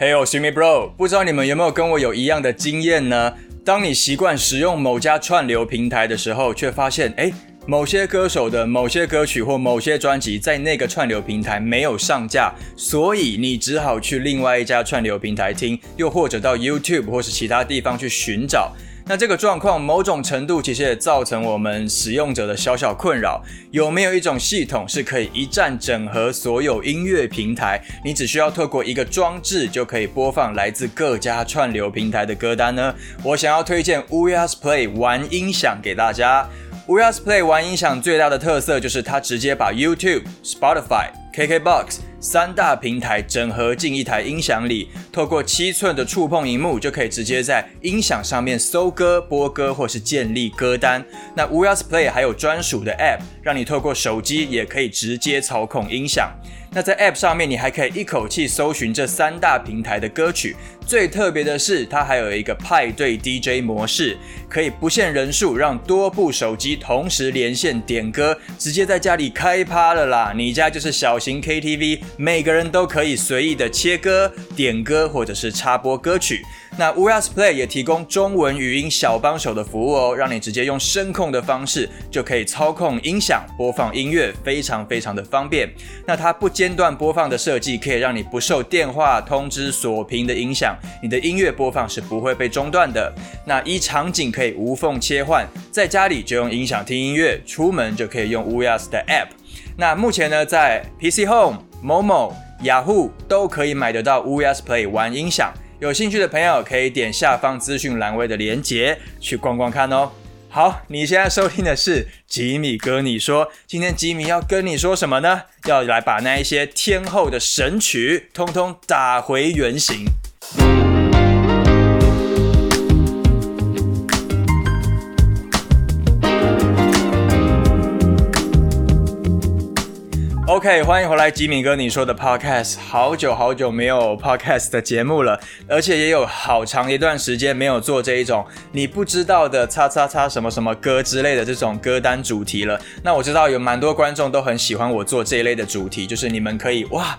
Hey, s i m i Bro，不知道你们有没有跟我有一样的经验呢？当你习惯使用某家串流平台的时候，却发现，哎，某些歌手的某些歌曲或某些专辑在那个串流平台没有上架，所以你只好去另外一家串流平台听，又或者到 YouTube 或是其他地方去寻找。那这个状况某种程度其实也造成我们使用者的小小困扰。有没有一种系统是可以一站整合所有音乐平台？你只需要透过一个装置就可以播放来自各家串流平台的歌单呢？我想要推荐 Uyas Play 玩音响给大家。Uyas Play 玩音响最大的特色就是它直接把 YouTube、Spotify、KKBox。三大平台整合进一台音响里，透过七寸的触碰荧幕，就可以直接在音响上面搜歌、播歌或是建立歌单。那 w a s Play 还有专属的 App，让你透过手机也可以直接操控音响。那在 App 上面，你还可以一口气搜寻这三大平台的歌曲。最特别的是，它还有一个派对 DJ 模式，可以不限人数，让多部手机同时连线点歌，直接在家里开趴了啦！你家就是小型 KTV，每个人都可以随意的切歌、点歌或者是插播歌曲。那 w a s Play 也提供中文语音小帮手的服务哦，让你直接用声控的方式就可以操控音响播放音乐，非常非常的方便。那它不间断播放的设计，可以让你不受电话通知锁屏的影响，你的音乐播放是不会被中断的。那一场景可以无缝切换，在家里就用音响听音乐，出门就可以用 w a s 的 App。那目前呢，在 PC Home、Momo、雅虎都可以买得到 w a s Play 玩音响。有兴趣的朋友可以点下方资讯栏位的连接去逛逛看哦。好，你现在收听的是吉米哥，你说今天吉米要跟你说什么呢？要来把那一些天后的神曲通通打回原形。OK，欢迎回来，吉米哥，你说的 Podcast，好久好久没有 Podcast 的节目了，而且也有好长一段时间没有做这一种你不知道的“叉叉叉”什么什么歌之类的这种歌单主题了。那我知道有蛮多观众都很喜欢我做这一类的主题，就是你们可以哇。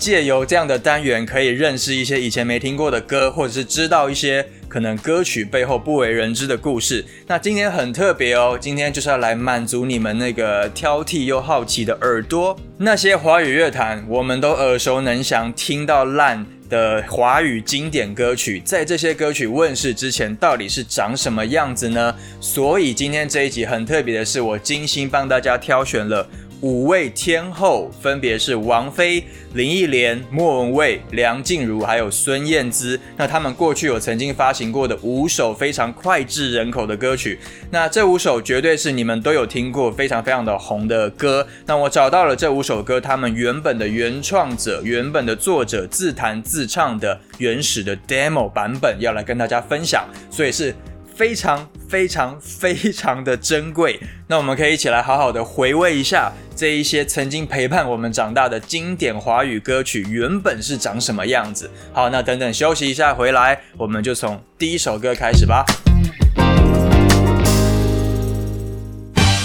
借由这样的单元，可以认识一些以前没听过的歌，或者是知道一些可能歌曲背后不为人知的故事。那今天很特别哦，今天就是要来满足你们那个挑剔又好奇的耳朵。那些华语乐坛我们都耳熟能详、听到烂的华语经典歌曲，在这些歌曲问世之前，到底是长什么样子呢？所以今天这一集很特别的是，我精心帮大家挑选了。五位天后分别是王菲、林忆莲、莫文蔚、梁静茹，还有孙燕姿。那他们过去有曾经发行过的五首非常脍炙人口的歌曲。那这五首绝对是你们都有听过，非常非常的红的歌。那我找到了这五首歌，他们原本的原创者、原本的作者自弹自唱的原始的 demo 版本，要来跟大家分享。所以是。非常非常非常的珍贵，那我们可以一起来好好的回味一下这一些曾经陪伴我们长大的经典华语歌曲原本是长什么样子。好，那等等休息一下回来，我们就从第一首歌开始吧。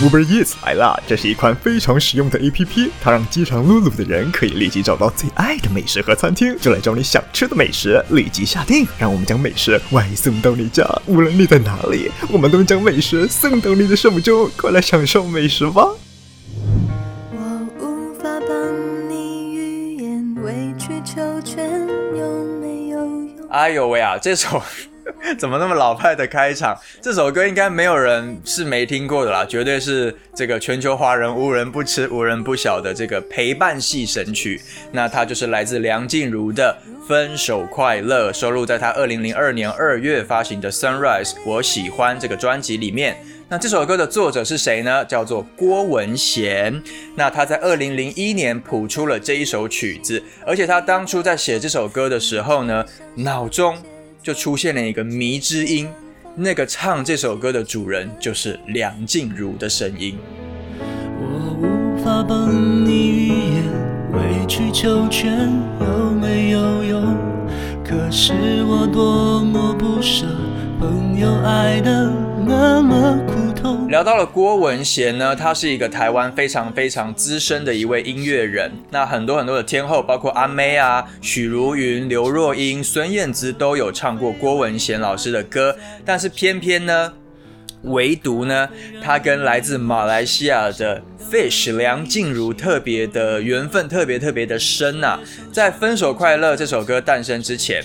Uber Eats 来了，这是一款非常实用的 APP，它让饥肠辘辘的人可以立即找到最爱的美食和餐厅，就来找你想吃的美食，立即下定，让我们将美食外送到你家，无论你在哪里，我们都将美食送到你的手中，快来享受美食吧！我无法帮你预言，委曲求全有没有用？哎呦喂啊，这首。怎么那么老派的开场？这首歌应该没有人是没听过的啦，绝对是这个全球华人无人不吃、无人不晓的这个陪伴系神曲。那它就是来自梁静茹的《分手快乐》，收录在她二零零二年二月发行的《Sunrise》我喜欢这个专辑里面。那这首歌的作者是谁呢？叫做郭文贤。那他在二零零一年谱出了这一首曲子，而且他当初在写这首歌的时候呢，脑中。就出现了一个迷之音，那个唱这首歌的主人就是梁静茹的声音。我无法帮你预言，委曲求全有没有用？可是我多么不舍，朋友爱的那么苦痛。聊到了郭文贤呢，他是一个台湾非常非常资深的一位音乐人。那很多很多的天后，包括阿妹啊、许茹芸、刘若英、孙燕姿都有唱过郭文贤老师的歌。但是偏偏呢，唯独呢，他跟来自马来西亚的 Fish 梁静茹特别的缘分，特别特别的深呐。在《分手快乐》这首歌诞生之前。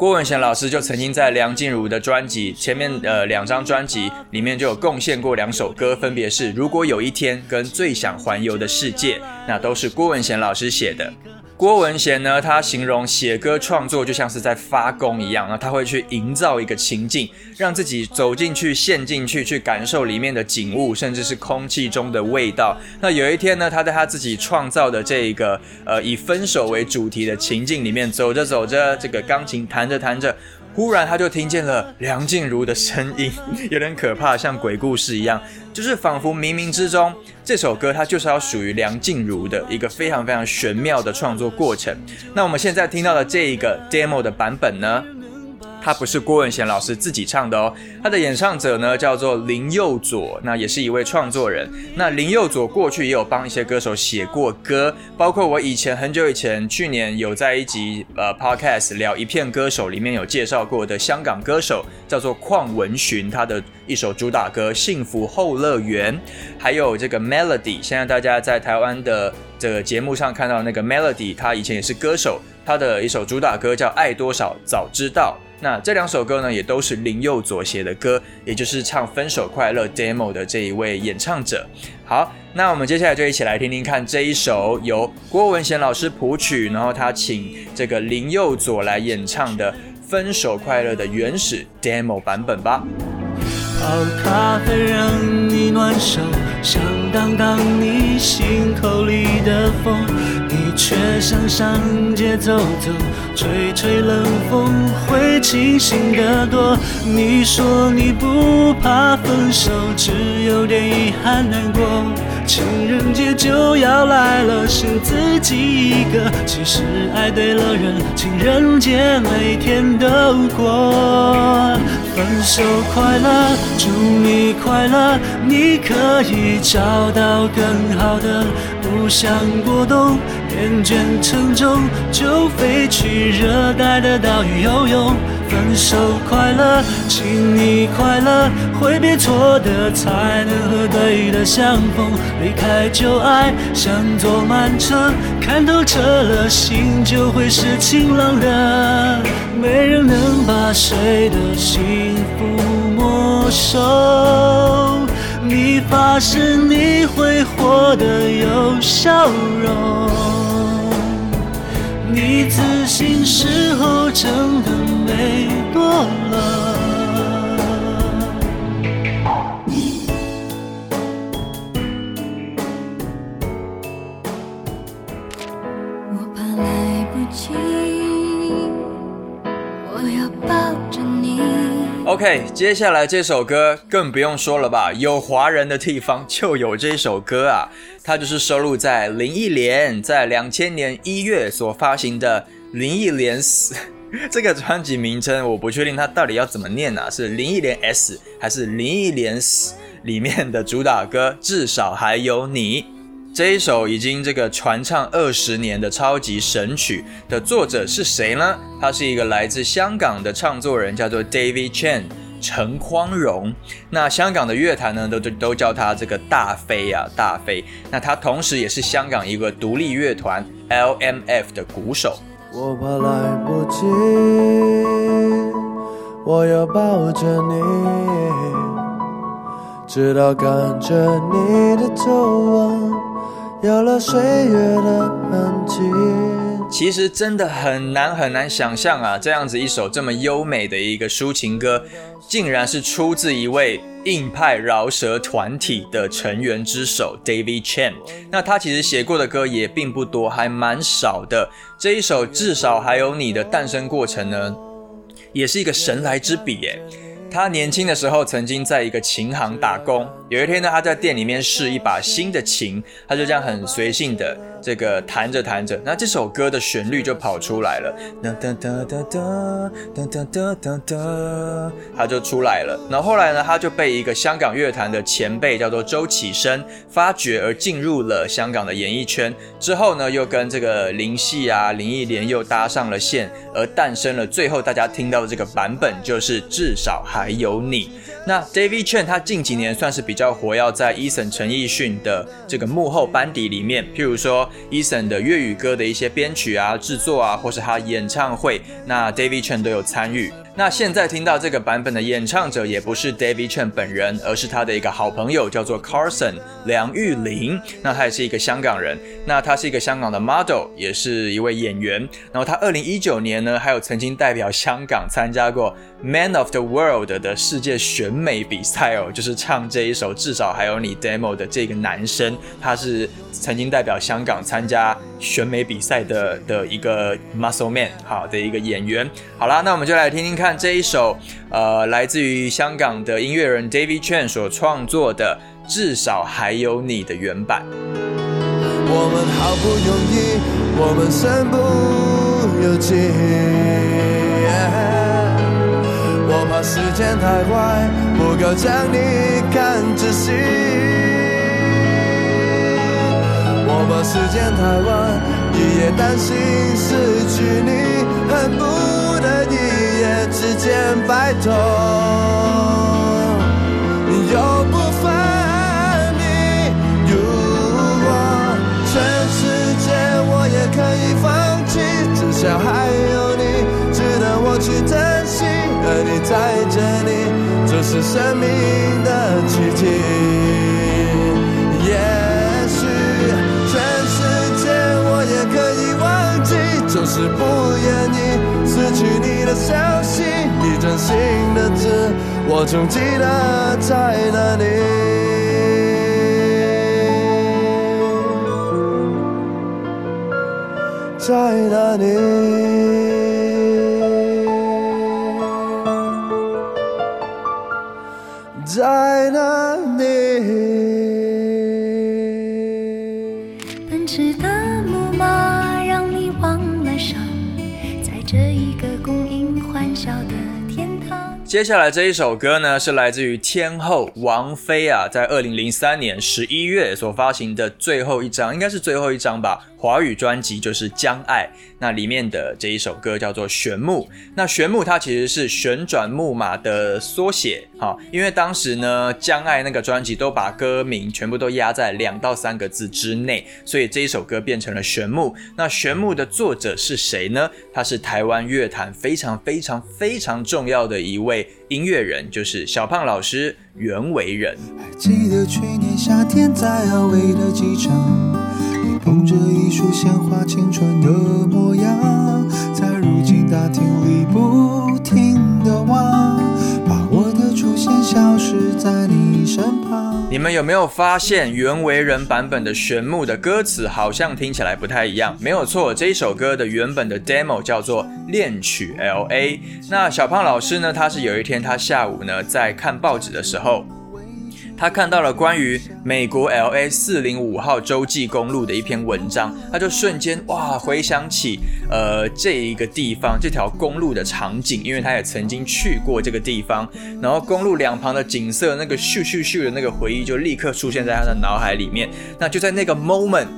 郭文贤老师就曾经在梁静茹的专辑前面，呃，两张专辑里面就有贡献过两首歌，分别是《如果有一天》跟《最想环游的世界》，那都是郭文贤老师写的。郭文贤呢，他形容写歌创作就像是在发功一样，啊他会去营造一个情境，让自己走进去、陷进去，去感受里面的景物，甚至是空气中的味道。那有一天呢，他在他自己创造的这个呃以分手为主题的情境里面，走着走着，这个钢琴弹着弹着。忽然，他就听见了梁静茹的声音，有点可怕，像鬼故事一样，就是仿佛冥冥之中，这首歌它就是要属于梁静茹的一个非常非常玄妙的创作过程。那我们现在听到的这一个 demo 的版本呢？他不是郭文贤老师自己唱的哦，他的演唱者呢叫做林佑佐，那也是一位创作人。那林佑佐过去也有帮一些歌手写过歌，包括我以前很久以前，去年有在一集呃 podcast 聊一片歌手里面有介绍过的香港歌手，叫做邝文寻，他的一首主打歌《幸福后乐园》，还有这个 Melody，现在大家在台湾的这个节目上看到那个 Melody，他以前也是歌手，他的一首主打歌叫《爱多少早知道》。那这两首歌呢，也都是林佑佐写的歌，也就是唱《分手快乐》demo 的这一位演唱者。好，那我们接下来就一起来听听看这一首由郭文贤老师谱曲，然后他请这个林佑佐来演唱的《分手快乐》的原始 demo 版本吧。泡咖啡让你暖手，想挡挡你心口里的风，你却想上街走走，吹吹冷风会清醒得多。你说你不怕分手，只有点遗憾难过。情人节就要来了，剩自己一个。其实爱对了人，情人节每天都过。分手快乐，祝你快乐，你可以找到更好的。不想过冬，厌倦沉重，就飞去热带的岛屿游泳。分手快乐，请你快乐，挥别错的，才能和对的相逢。离开旧爱，像坐慢车，看透彻了，心就会是晴朗的。没人能把谁的幸福没收。你发誓你会活得有笑容，你自信时候真的美多了。OK，接下来这首歌更不用说了吧，有华人的地方就有这首歌啊，它就是收录在林忆莲在两千年一月所发行的《林忆莲死》这个专辑名称，我不确定它到底要怎么念啊，是林忆莲 S 还是林忆莲死里面的主打歌，至少还有你。这一首已经这个传唱二十年的超级神曲的作者是谁呢？他是一个来自香港的唱作人，叫做 David Chen 陈匡荣。那香港的乐坛呢，都都都叫他这个大飞啊，大飞。那他同时也是香港一个独立乐团 LMF 的鼓手。我怕来不及，我要抱着你，直到感觉你的皱纹有了岁月的痕迹。其实真的很难很难想象啊，这样子一首这么优美的一个抒情歌，竟然是出自一位硬派饶舌团体的成员之手 David Chen。那他其实写过的歌也并不多，还蛮少的。这一首至少还有你的诞生过程呢，也是一个神来之笔耶。他年轻的时候曾经在一个琴行打工。有一天呢，他在店里面试一把新的琴，他就这样很随性的这个弹着弹着，那这首歌的旋律就跑出来了，哒哒哒哒哒哒哒哒哒，他就出来了。然后后来呢，他就被一个香港乐坛的前辈叫做周启生发掘，而进入了香港的演艺圈。之后呢，又跟这个林夕啊、林忆莲又搭上了线，而诞生了最后大家听到的这个版本，就是至少还还有你。那 David Chen 他近几年算是比较活跃在 Eason 陈奕迅的这个幕后班底里面，譬如说 Eason 的粤语歌的一些编曲啊、制作啊，或是他演唱会，那 David Chen 都有参与。那现在听到这个版本的演唱者也不是 David Chen 本人，而是他的一个好朋友，叫做 Carson 梁玉玲。那他也是一个香港人，那他是一个香港的 model，也是一位演员。然后他二零一九年呢，还有曾经代表香港参加过 Man of the World 的世界选美比赛哦，就是唱这一首至少还有你 demo 的这个男生，他是曾经代表香港参加选美比赛的的一个 muscle man 好的一个演员。好啦，那我们就来听听看这一首呃来自于香港的音乐人 David Chen 所创作的《至少还有你》的原版。我们好不容易，我们身不由己。我怕时间太快，不够将你看仔细。我怕时间太晚，一夜担心失去你，恨不得一之间白头，又不分离。如果全世界我也可以放弃，至少还有你值得我去珍惜，而你在这里，这是生命的奇迹。也许全世界我也可以忘记，就是不愿意失去你的消真心的字，我总记得在哪里。在哪里？接下来这一首歌呢，是来自于天后王菲啊，在二零零三年十一月所发行的最后一张，应该是最后一张吧，华语专辑就是《将爱》。那里面的这一首歌叫做《旋木》。那旋木它其实是旋转木马的缩写，哈，因为当时呢，《将爱》那个专辑都把歌名全部都压在两到三个字之内，所以这一首歌变成了旋木。那旋木的作者是谁呢？他是台湾乐坛非常非常非常重要的一位音乐人，就是小胖老师袁惟仁。还记得去年夏天在阿威的机场，你捧着一束鲜花，青春的模样，在如今大厅里不停的望，把我的出现消失在你你们有没有发现袁惟仁版本的旋木的歌词好像听起来不太一样？没有错，这一首歌的原本的 demo 叫做《恋曲 L A》。那小胖老师呢？他是有一天他下午呢在看报纸的时候。他看到了关于美国 L A 四零五号洲际公路的一篇文章，他就瞬间哇回想起呃这一个地方这条公路的场景，因为他也曾经去过这个地方，然后公路两旁的景色那个咻咻咻的那个回忆就立刻出现在他的脑海里面。那就在那个 moment。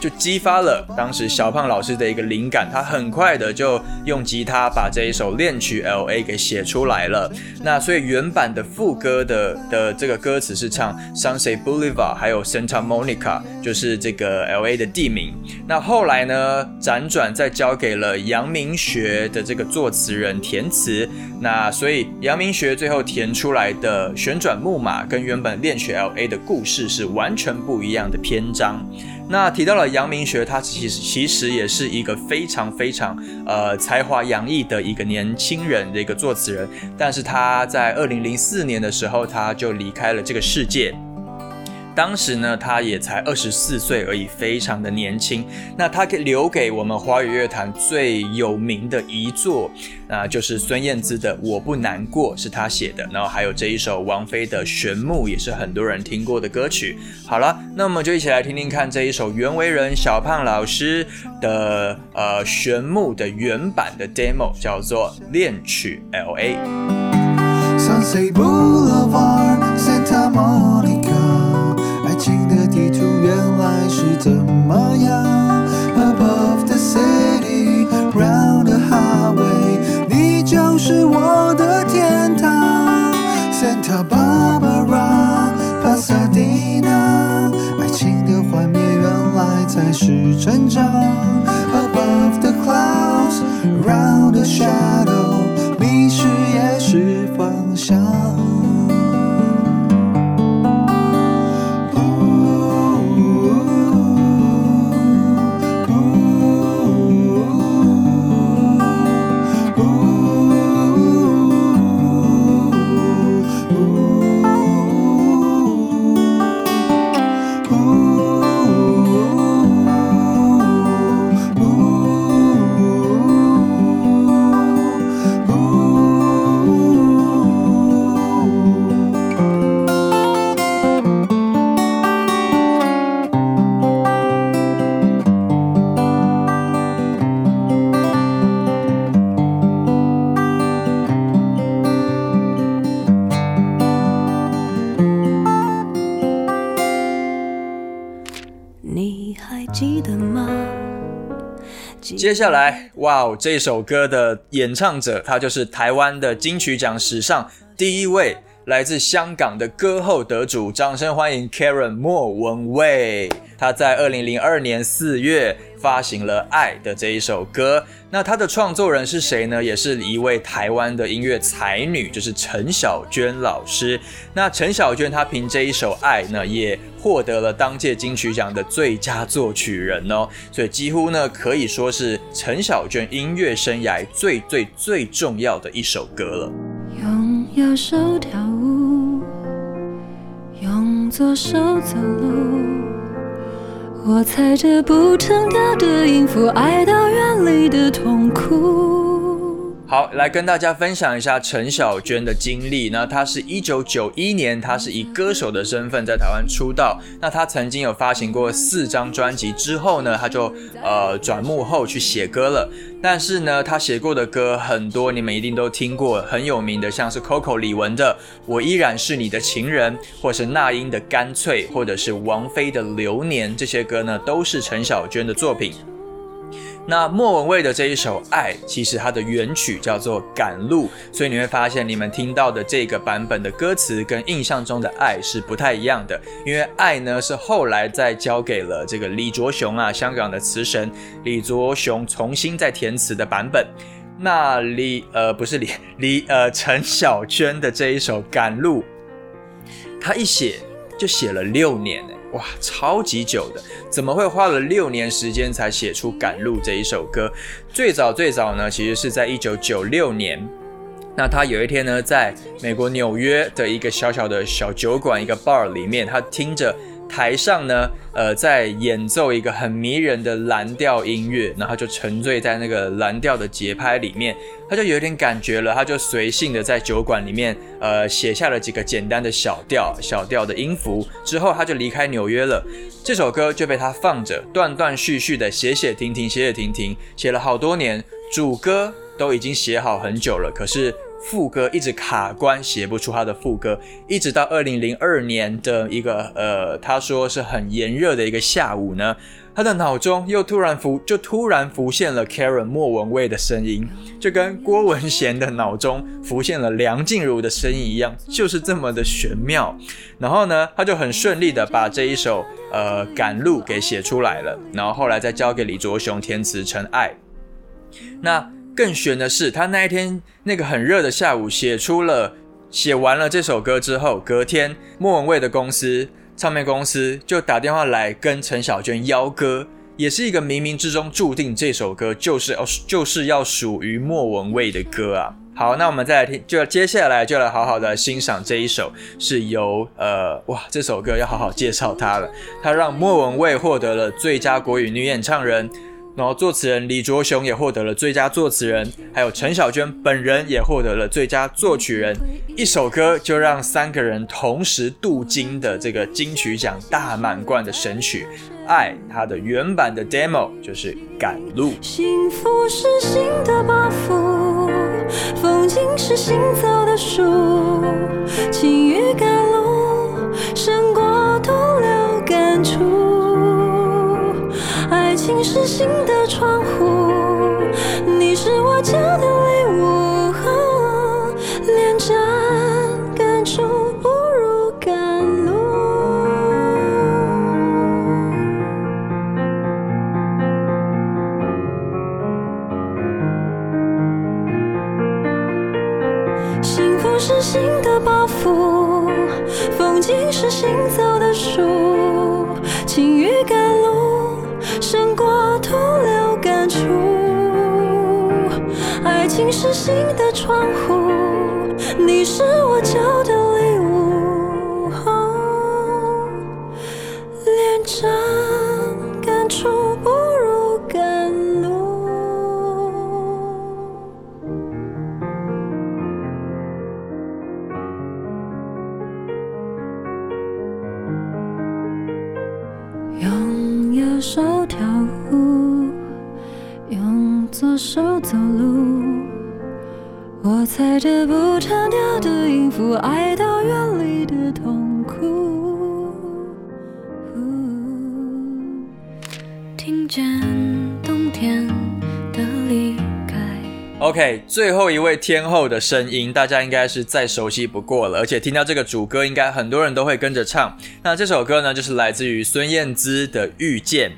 就激发了当时小胖老师的一个灵感，他很快的就用吉他把这一首恋曲 L A 给写出来了。那所以原版的副歌的的这个歌词是唱 Sunset Boulevard，还有 Santa Monica，就是这个 L A 的地名。那后来呢，辗转再交给了杨明学的这个作词人填词。那所以杨明学最后填出来的旋转木马跟原本恋曲 L A 的故事是完全不一样的篇章。那提到了阳明学，他其实其实也是一个非常非常呃才华洋溢的一个年轻人的一个作词人，但是他在二零零四年的时候他就离开了这个世界。当时呢，他也才二十四岁而已，非常的年轻。那他给留给我们华语乐坛最有名的一作，那就是孙燕姿的《我不难过》，是他写的。然后还有这一首王菲的《玄木》，也是很多人听过的歌曲。好了，那我们就一起来听听看这一首袁惟仁小胖老师的呃《玄木》的原版的 demo，叫做《恋曲 L A》。Above the clouds, round the shadow，接下来，哇哦，这首歌的演唱者，他就是台湾的金曲奖史上第一位来自香港的歌后得主，掌声欢迎 Karen 莫文蔚。他在二零零二年四月发行了《爱》的这一首歌。那他的创作人是谁呢？也是一位台湾的音乐才女，就是陈小娟老师。那陈小娟她凭这一首《爱》呢，也获得了当届金曲奖的最佳作曲人哦。所以几乎呢可以说是陈小娟音乐生涯最最最重要的一首歌了。用右手跳舞，用左手走路。我踩着不成调的音符，爱到远离的痛苦。好，来跟大家分享一下陈小娟的经历。那她是一九九一年，她是以歌手的身份在台湾出道。那她曾经有发行过四张专辑，之后呢，她就呃转幕后去写歌了。但是呢，她写过的歌很多，你们一定都听过，很有名的，像是 Coco 李玟的《我依然是你的情人》，或是那英的《干脆》，或者是王菲的《流年》，这些歌呢都是陈小娟的作品。那莫文蔚的这一首《爱》，其实它的原曲叫做《赶路》，所以你会发现你们听到的这个版本的歌词跟印象中的爱是不太一样的，因为《爱》呢是后来再交给了这个李卓雄啊，香港的词神李卓雄重新再填词的版本。那李呃不是李李呃陈小娟的这一首《赶路》，他一写就写了六年。哇，超级久的，怎么会花了六年时间才写出《赶路》这一首歌？最早最早呢，其实是在一九九六年。那他有一天呢，在美国纽约的一个小小的小酒馆，一个 bar 里面，他听着台上呢，呃，在演奏一个很迷人的蓝调音乐，然后就沉醉在那个蓝调的节拍里面，他就有点感觉了，他就随性的在酒馆里面，呃，写下了几个简单的小调、小调的音符，之后他就离开纽约了。这首歌就被他放着，断断续续的写写停停，写写停停，写了好多年，主歌都已经写好很久了，可是。副歌一直卡关，写不出他的副歌，一直到二零零二年的一个呃，他说是很炎热的一个下午呢，他的脑中又突然浮，就突然浮现了 Karen 莫文蔚的声音，就跟郭文贤的脑中浮现了梁静茹的声音一样，就是这么的玄妙。然后呢，他就很顺利的把这一首呃《赶路》给写出来了，然后后来再交给李卓雄填词成《爱》。那更悬的是，他那一天那个很热的下午，写出了写完了这首歌之后，隔天莫文蔚的公司唱片公司就打电话来跟陈小娟邀歌，也是一个冥冥之中注定这首歌就是要就是要属于莫文蔚的歌啊。好，那我们再来听，就接下来就来好好的欣赏这一首，是由呃哇，这首歌要好好介绍它了。它让莫文蔚获得了最佳国语女演唱人，然后作词人李卓雄也获得了最佳作词人，还有陈小娟本人也获得了最佳作曲人。一首歌就让三个人同时镀金的这个金曲奖大满贯的神曲《爱》，它的原版的 demo 就是《赶路》。幸福是新的包袱，风景是行走的树，情雨赶路胜过徒留感触。爱情是新的窗户，你是我家的礼物，连着感触不如赶路。幸福是新的包袱，风景是行走的树，情欲赶是心的窗户，你是我脚着不成调的音符，爱到远离的痛苦。听见冬天的离开。OK，最后一位天后的声音，大家应该是再熟悉不过了，而且听到这个主歌，应该很多人都会跟着唱。那这首歌呢，就是来自于孙燕姿的《遇见》，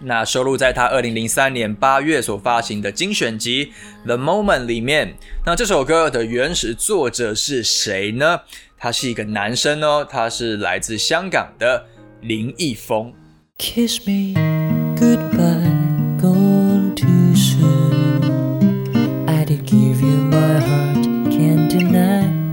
那收录在他二零零三年八月所发行的精选集《The Moment》里面。那这首歌的原始作者是谁呢？他是一个男生哦，他是来自香港的林奕峰。Kiss me goodbye,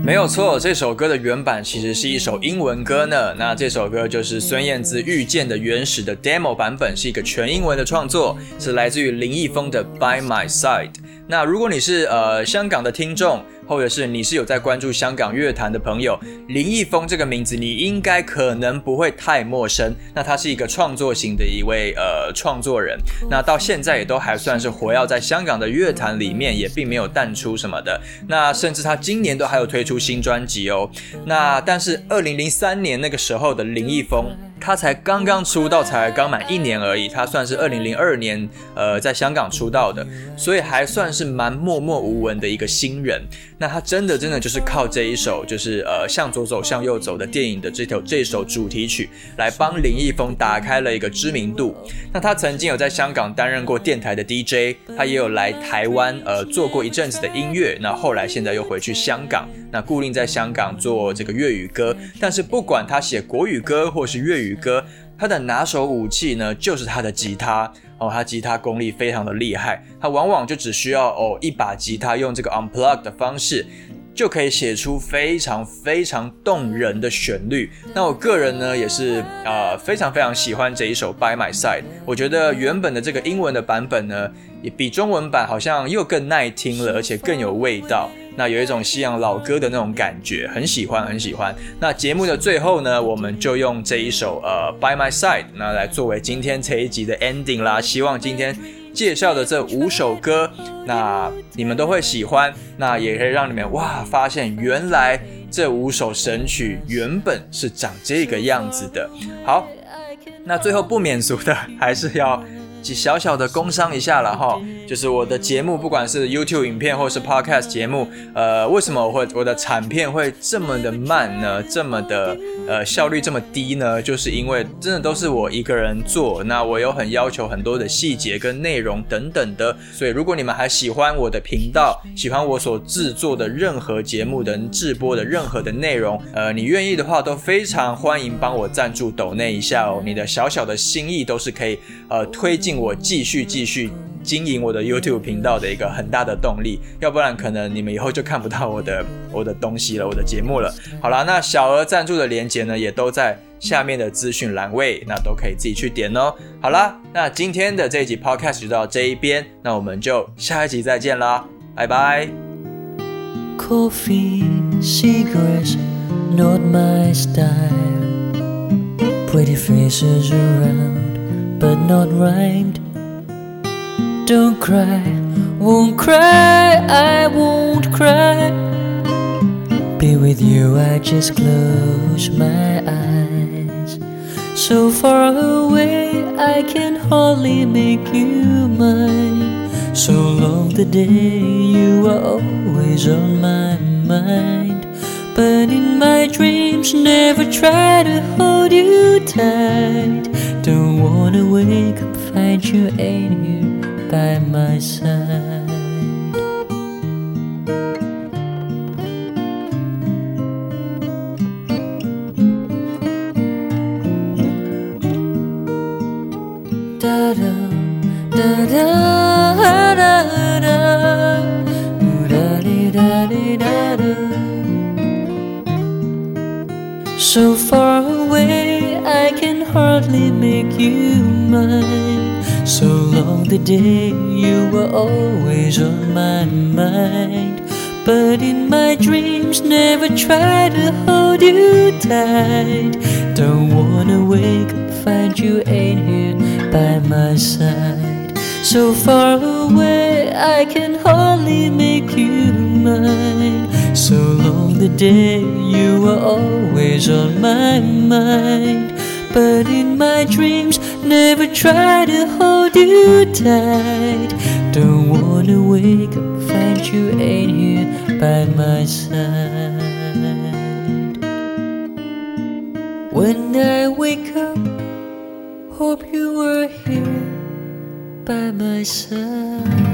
没有错，这首歌的原版其实是一首英文歌呢。那这首歌就是孙燕姿《遇见》的原始的 demo 版本，是一个全英文的创作，是来自于林奕峰的《By My Side》。那如果你是呃香港的听众，或者是你是有在关注香港乐坛的朋友，林奕峰这个名字你应该可能不会太陌生。那他是一个创作型的一位呃创作人，那到现在也都还算是活跃在香港的乐坛里面，也并没有淡出什么的。那甚至他今年都还有推出新专辑哦。那但是二零零三年那个时候的林奕峰，他才刚刚出道，才刚满一年而已。他算是二零零二年呃在香港出道的，所以还算是蛮默默无闻的一个新人。那他真的真的就是靠这一首就是呃向左走向右走的电影的这条这首主题曲来帮林奕峰打开了一个知名度。那他曾经有在香港担任过电台的 DJ，他也有来台湾呃做过一阵子的音乐。那后来现在又回去香港，那固定在香港做这个粤语歌。但是不管他写国语歌或是粤语歌，他的拿手武器呢就是他的吉他。哦，他吉他功力非常的厉害，他往往就只需要哦一把吉他，用这个 unplug 的方式，就可以写出非常非常动人的旋律。那我个人呢也是呃非常非常喜欢这一首 By My Side，我觉得原本的这个英文的版本呢，也比中文版好像又更耐听了，而且更有味道。那有一种西洋老歌的那种感觉，很喜欢，很喜欢。那节目的最后呢，我们就用这一首呃《By My Side》那来作为今天这一集的 ending 啦。希望今天介绍的这五首歌，那你们都会喜欢，那也可以让你们哇发现原来这五首神曲原本是长这个样子的。好，那最后不免俗的还是要。小小的工商一下了哈，就是我的节目，不管是 YouTube 影片或是 Podcast 节目，呃，为什么我会我的产片会这么的慢呢？这么的呃效率这么低呢？就是因为真的都是我一个人做，那我有很要求很多的细节跟内容等等的，所以如果你们还喜欢我的频道，喜欢我所制作的任何节目的制播的任何的内容，呃，你愿意的话，都非常欢迎帮我赞助抖内一下哦，你的小小的心意都是可以呃推进我继续继续经营我的 YouTube 频道的一个很大的动力，要不然可能你们以后就看不到我的我的东西了，我的节目了。好啦，那小额赞助的链接呢，也都在下面的资讯栏位，那都可以自己去点哦。好啦，那今天的这一集 Podcast 就到这一边，那我们就下一集再见啦，拜拜。Coffee, cigarettes, not my style. Pretty faces around, but not rhymed. Don't cry, won't cry, I won't cry. Be with you, I just close my eyes. So far away, I can hardly make you mine. So long the day you are always on my mind. But in my dreams, never try to hold you tight. Don't wanna wake up, find you ain't here by my side. You tight. Don't wanna wake up, find you ain't here by my side. So far away, I can hardly make you mine. So long the day you were always on my mind. But in my dreams, never try to hold you tight. Don't wanna wake up, find you ain't here by my side. When I wake up, hope you were here by my side.